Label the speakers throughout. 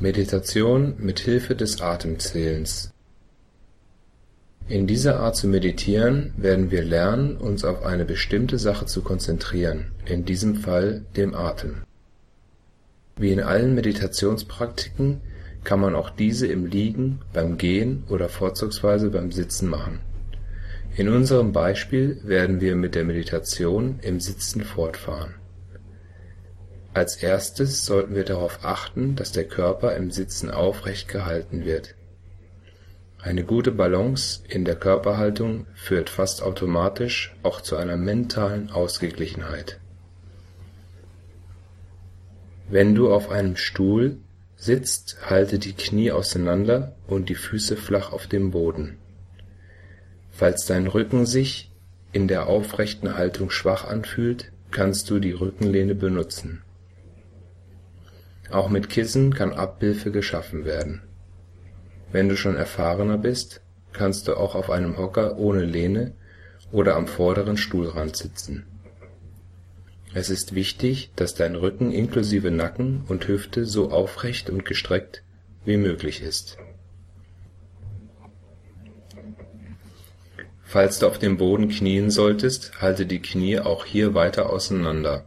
Speaker 1: Meditation mit Hilfe des Atemzählens In dieser Art zu meditieren werden wir lernen, uns auf eine bestimmte Sache zu konzentrieren, in diesem Fall dem Atem. Wie in allen Meditationspraktiken kann man auch diese im Liegen, beim Gehen oder vorzugsweise beim Sitzen machen. In unserem Beispiel werden wir mit der Meditation im Sitzen fortfahren als erstes sollten wir darauf achten, dass der Körper im Sitzen aufrecht gehalten wird. Eine gute Balance in der Körperhaltung führt fast automatisch auch zu einer mentalen Ausgeglichenheit. Wenn du auf einem Stuhl sitzt, halte die Knie auseinander und die Füße flach auf dem Boden. Falls dein Rücken sich in der aufrechten Haltung schwach anfühlt, kannst du die Rückenlehne benutzen auch mit Kissen kann Abhilfe geschaffen werden. Wenn du schon erfahrener bist, kannst du auch auf einem Hocker ohne Lehne oder am vorderen Stuhlrand sitzen. Es ist wichtig, dass dein Rücken inklusive Nacken und Hüfte so aufrecht und gestreckt wie möglich ist. Falls du auf dem Boden knien solltest, halte die Knie auch hier weiter auseinander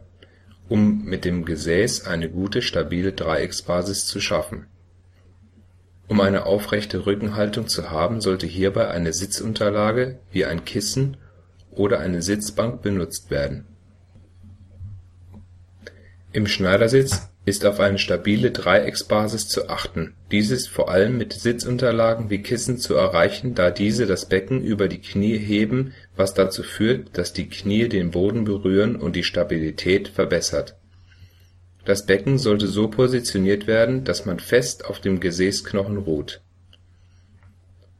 Speaker 1: um mit dem Gesäß eine gute stabile Dreiecksbasis zu schaffen. Um eine aufrechte Rückenhaltung zu haben, sollte hierbei eine Sitzunterlage wie ein Kissen oder eine Sitzbank benutzt werden. Im Schneidersitz ist auf eine stabile Dreiecksbasis zu achten, dies ist vor allem mit Sitzunterlagen wie Kissen zu erreichen, da diese das Becken über die Knie heben, was dazu führt, dass die Knie den Boden berühren und die Stabilität verbessert. Das Becken sollte so positioniert werden, dass man fest auf dem Gesäßknochen ruht.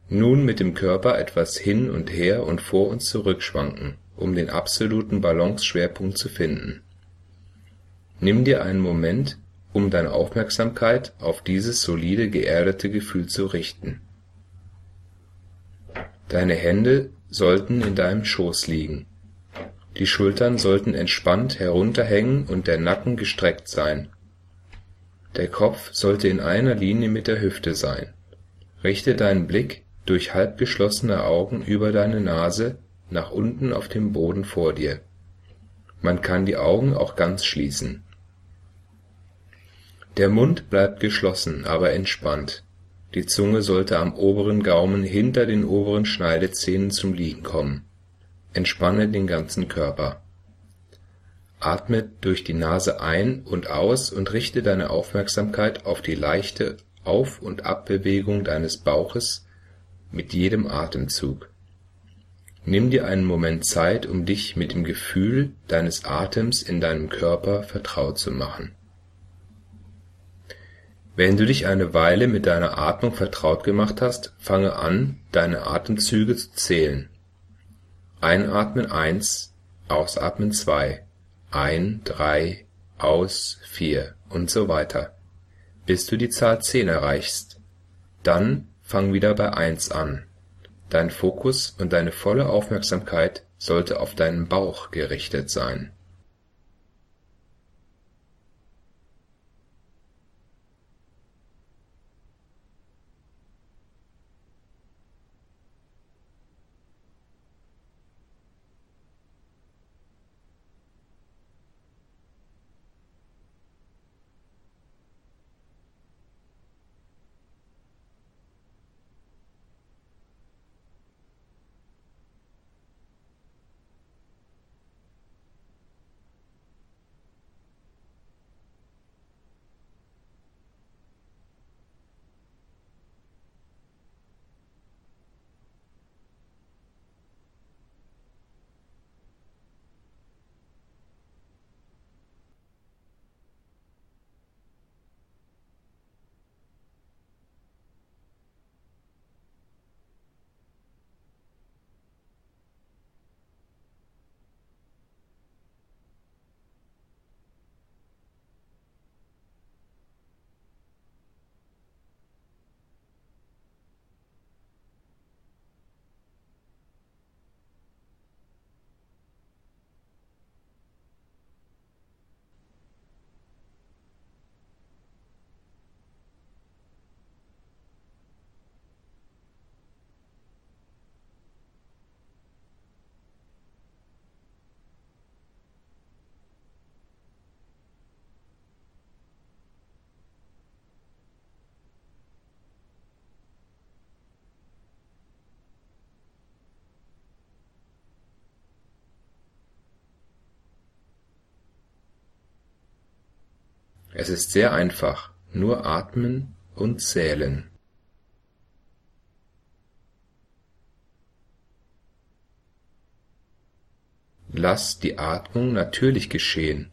Speaker 1: Nun mit dem Körper etwas hin und her und vor und zurück schwanken, um den absoluten Balanceschwerpunkt zu finden Nimm dir einen Moment, um deine Aufmerksamkeit auf dieses solide geerdete Gefühl zu richten. Deine Hände sollten in deinem Schoß liegen. Die Schultern sollten entspannt herunterhängen und der Nacken gestreckt sein. Der Kopf sollte in einer Linie mit der Hüfte sein. Richte deinen Blick durch halb geschlossene Augen über deine Nase nach unten auf den Boden vor dir. Man kann die Augen auch ganz schließen der Mund bleibt geschlossen, aber entspannt, die Zunge sollte am oberen Gaumen hinter den oberen Schneidezähnen zum Liegen kommen. Entspanne den ganzen Körper. Atme durch die Nase ein und aus und richte deine Aufmerksamkeit auf die leichte Auf und Abbewegung deines Bauches mit jedem Atemzug. Nimm dir einen Moment Zeit, um dich mit dem Gefühl deines Atems in deinem Körper vertraut zu machen wenn du dich eine Weile mit deiner Atmung vertraut gemacht hast, fange an, deine Atemzüge zu zählen. Einatmen eins, ausatmen zwei, ein, drei, aus, vier und so weiter, bis du die Zahl zehn erreichst. Dann fang wieder bei eins an. Dein Fokus und deine volle Aufmerksamkeit sollte auf deinen Bauch gerichtet sein Es ist sehr einfach, nur atmen und zählen. Lass die Atmung natürlich geschehen,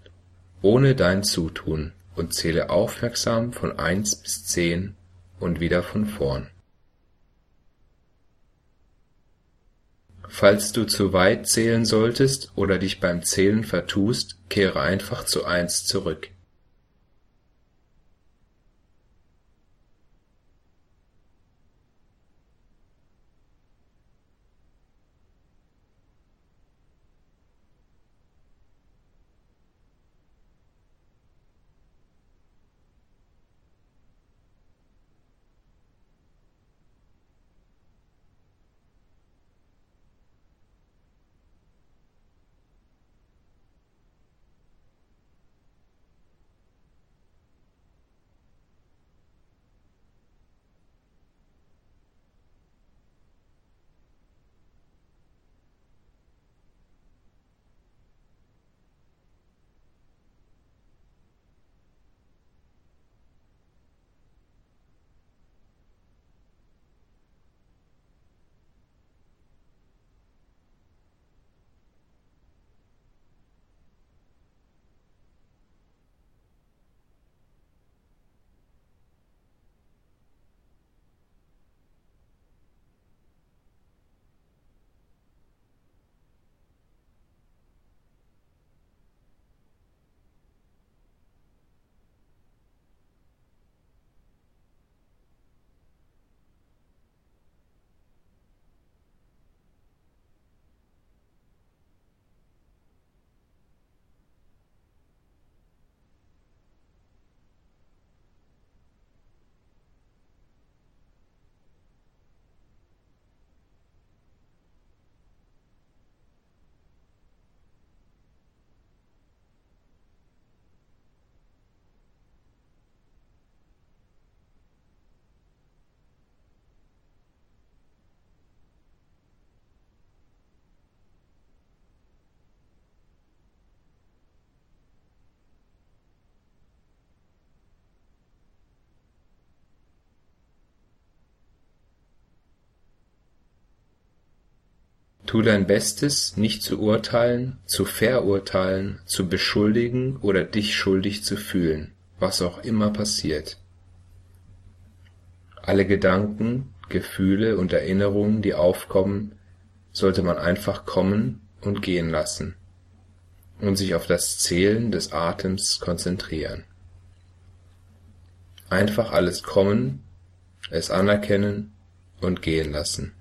Speaker 1: ohne dein Zutun, und zähle aufmerksam von eins bis zehn und wieder von vorn. Falls du zu weit zählen solltest oder dich beim Zählen vertust, kehre einfach zu eins zurück Tu dein Bestes, nicht zu urteilen, zu verurteilen, zu beschuldigen oder dich schuldig zu fühlen, was auch immer passiert. Alle Gedanken, Gefühle und Erinnerungen, die aufkommen, sollte man einfach kommen und gehen lassen und sich auf das Zählen des Atems konzentrieren. Einfach alles kommen, es anerkennen und gehen lassen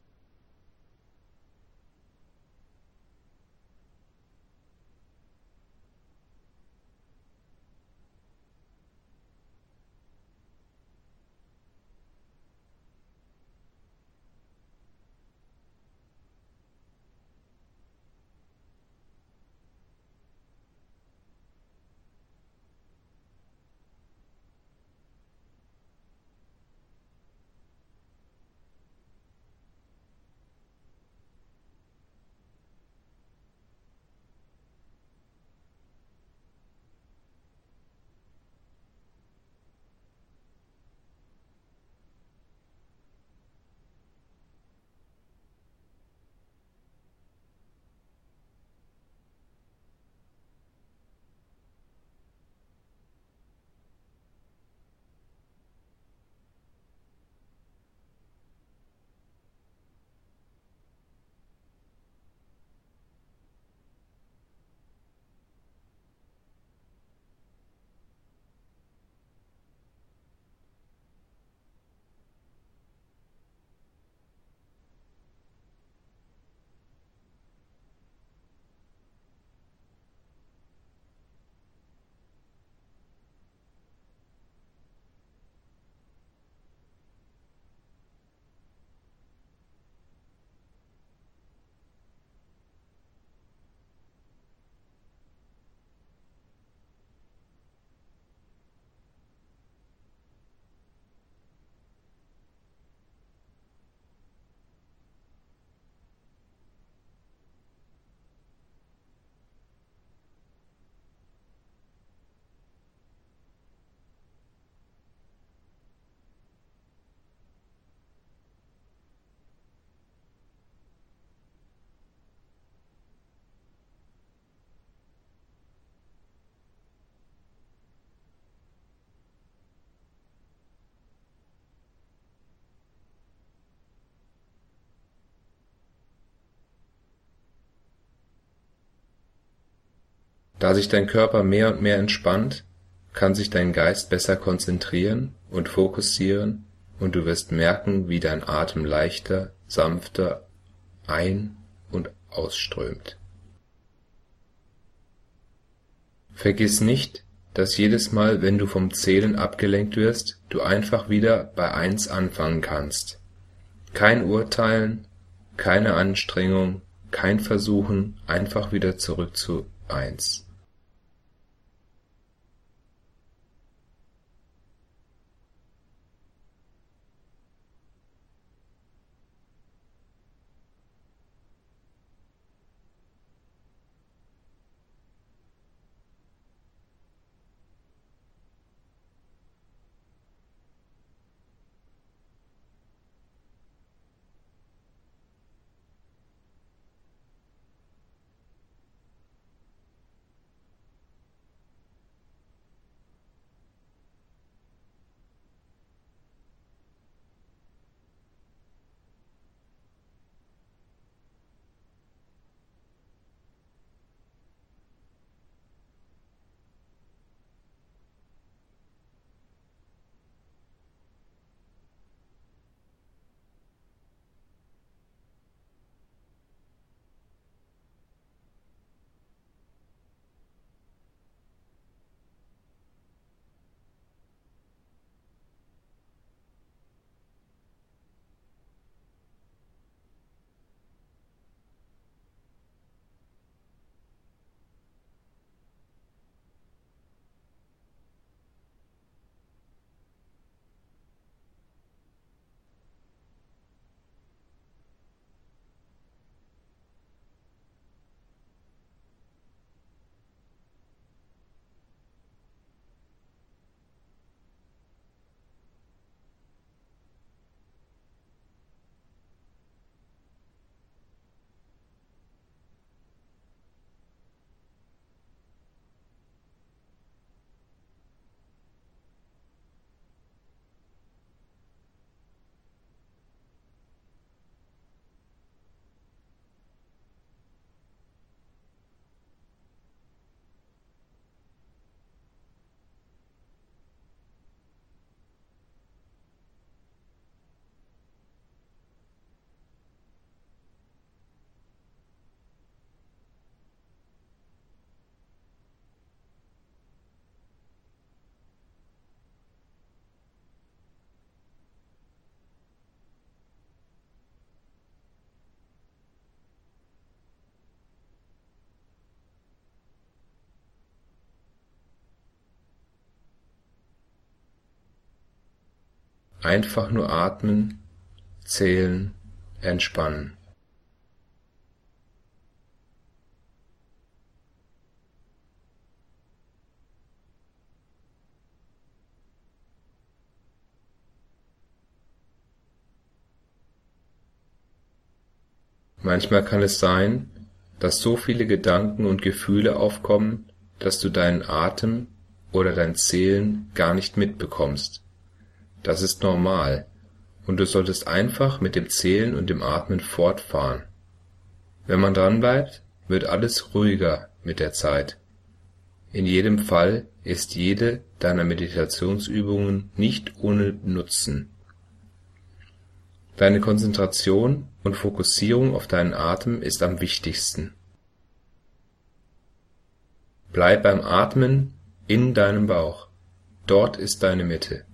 Speaker 1: Da sich dein Körper mehr und mehr entspannt, kann sich dein Geist besser konzentrieren und fokussieren und du wirst merken, wie dein Atem leichter, sanfter ein- und ausströmt. Vergiss nicht, dass jedes Mal, wenn du vom Zählen abgelenkt wirst, du einfach wieder bei eins anfangen kannst. Kein Urteilen, keine Anstrengung, kein Versuchen, einfach wieder zurück zu eins. Einfach nur atmen, zählen, entspannen. Manchmal kann es sein, dass so viele Gedanken und Gefühle aufkommen, dass du deinen Atem oder dein Zählen gar nicht mitbekommst. Das ist normal, und du solltest einfach mit dem Zählen und dem Atmen fortfahren. Wenn man dranbleibt, wird alles ruhiger mit der Zeit. In jedem Fall ist jede deiner Meditationsübungen nicht ohne Nutzen. Deine Konzentration und Fokussierung auf deinen Atem ist am wichtigsten. Bleib beim Atmen in deinem Bauch. Dort ist deine Mitte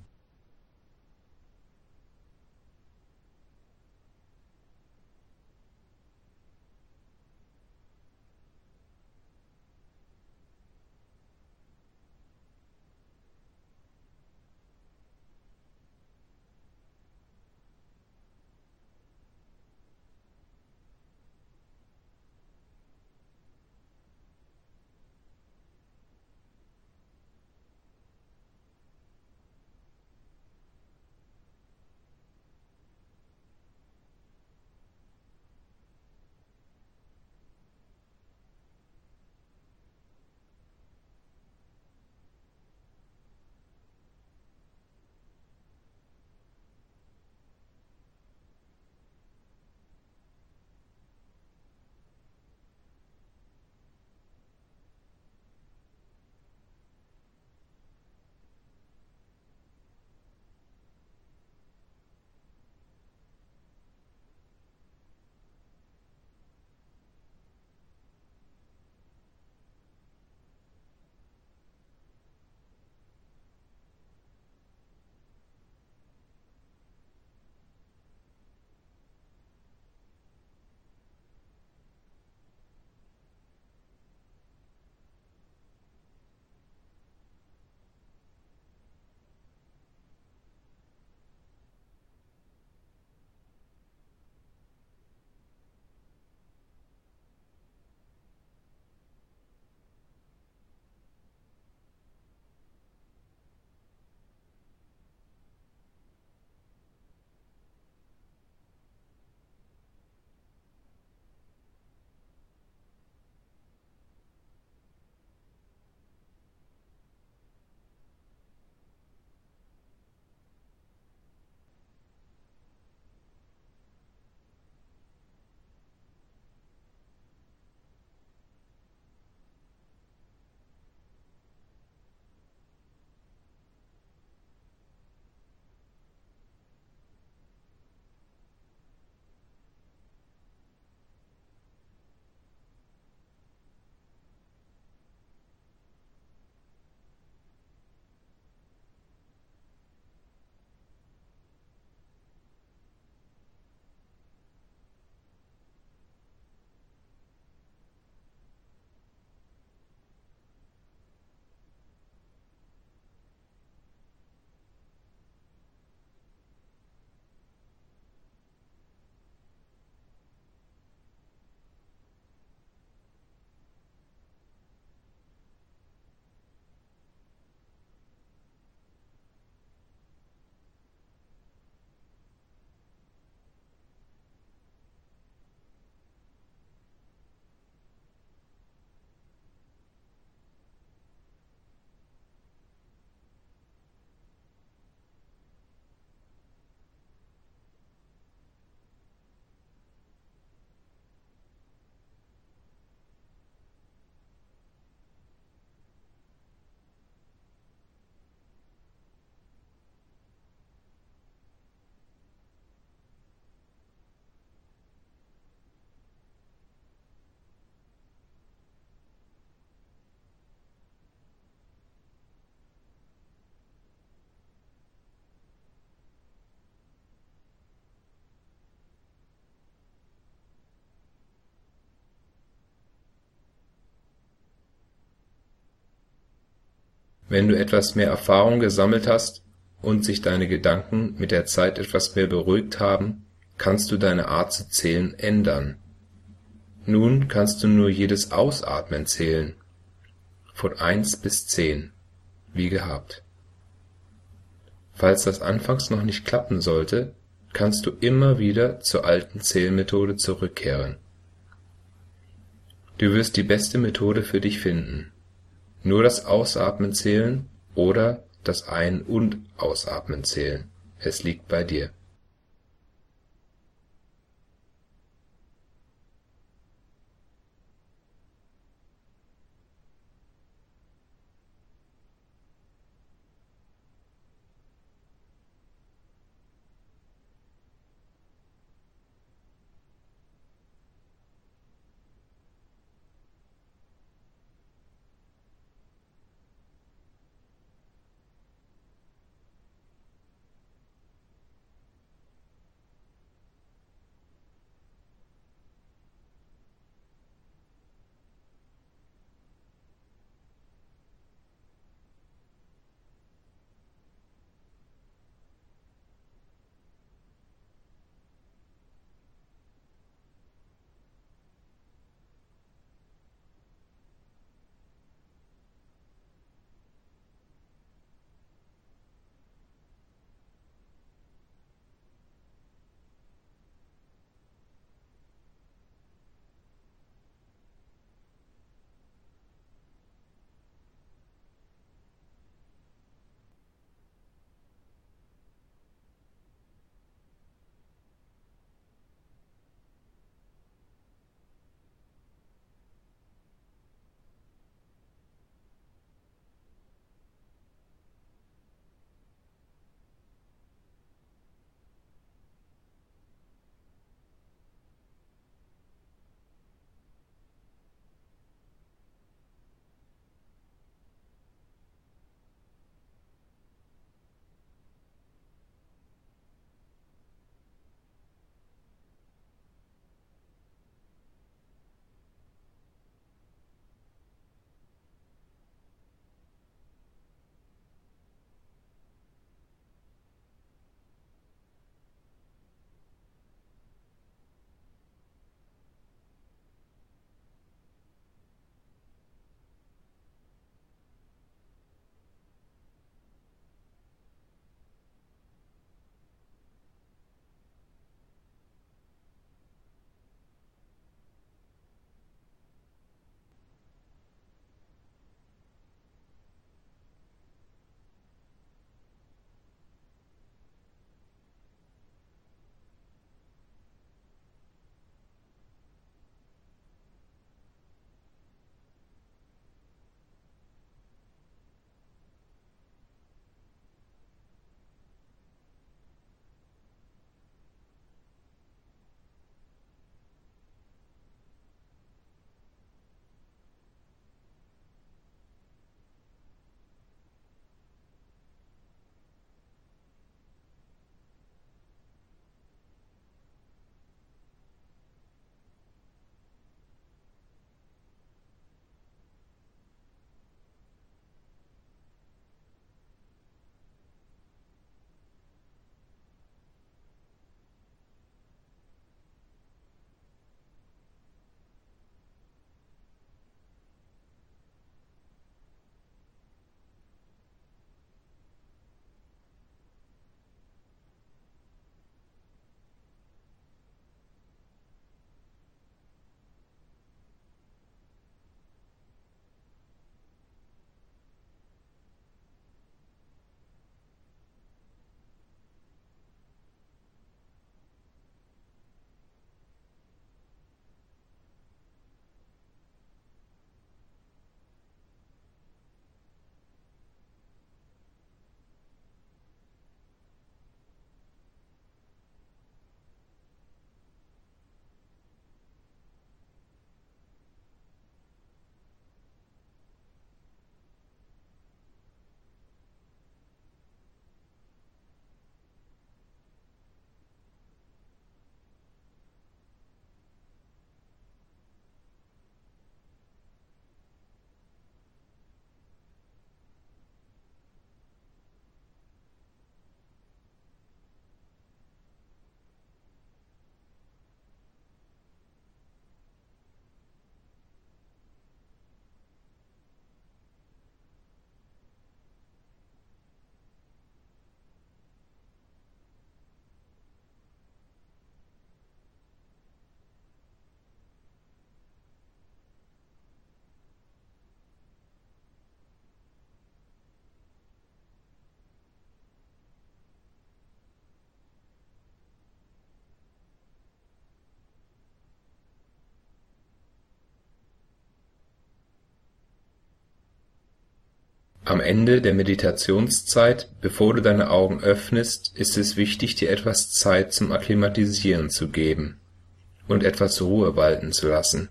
Speaker 1: Wenn du etwas mehr Erfahrung gesammelt hast und sich deine Gedanken mit der Zeit etwas mehr beruhigt haben, kannst du deine Art zu zählen ändern. Nun kannst du nur jedes Ausatmen zählen, von eins bis zehn, wie gehabt. Falls das anfangs noch nicht klappen sollte, kannst du immer wieder zur alten Zählmethode zurückkehren. Du wirst die beste Methode für dich finden. Nur das Ausatmen zählen oder das Ein- und Ausatmen zählen. Es liegt bei dir Am Ende der Meditationszeit, bevor du deine Augen öffnest, ist es wichtig, dir etwas Zeit zum Akklimatisieren zu geben und etwas Ruhe walten zu lassen.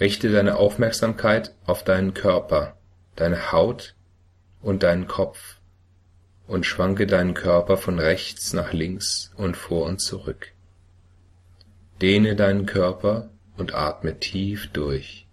Speaker 1: Richte deine Aufmerksamkeit auf deinen Körper, deine Haut und deinen Kopf und schwanke deinen Körper von rechts nach links und vor und zurück. Dehne deinen Körper und atme tief durch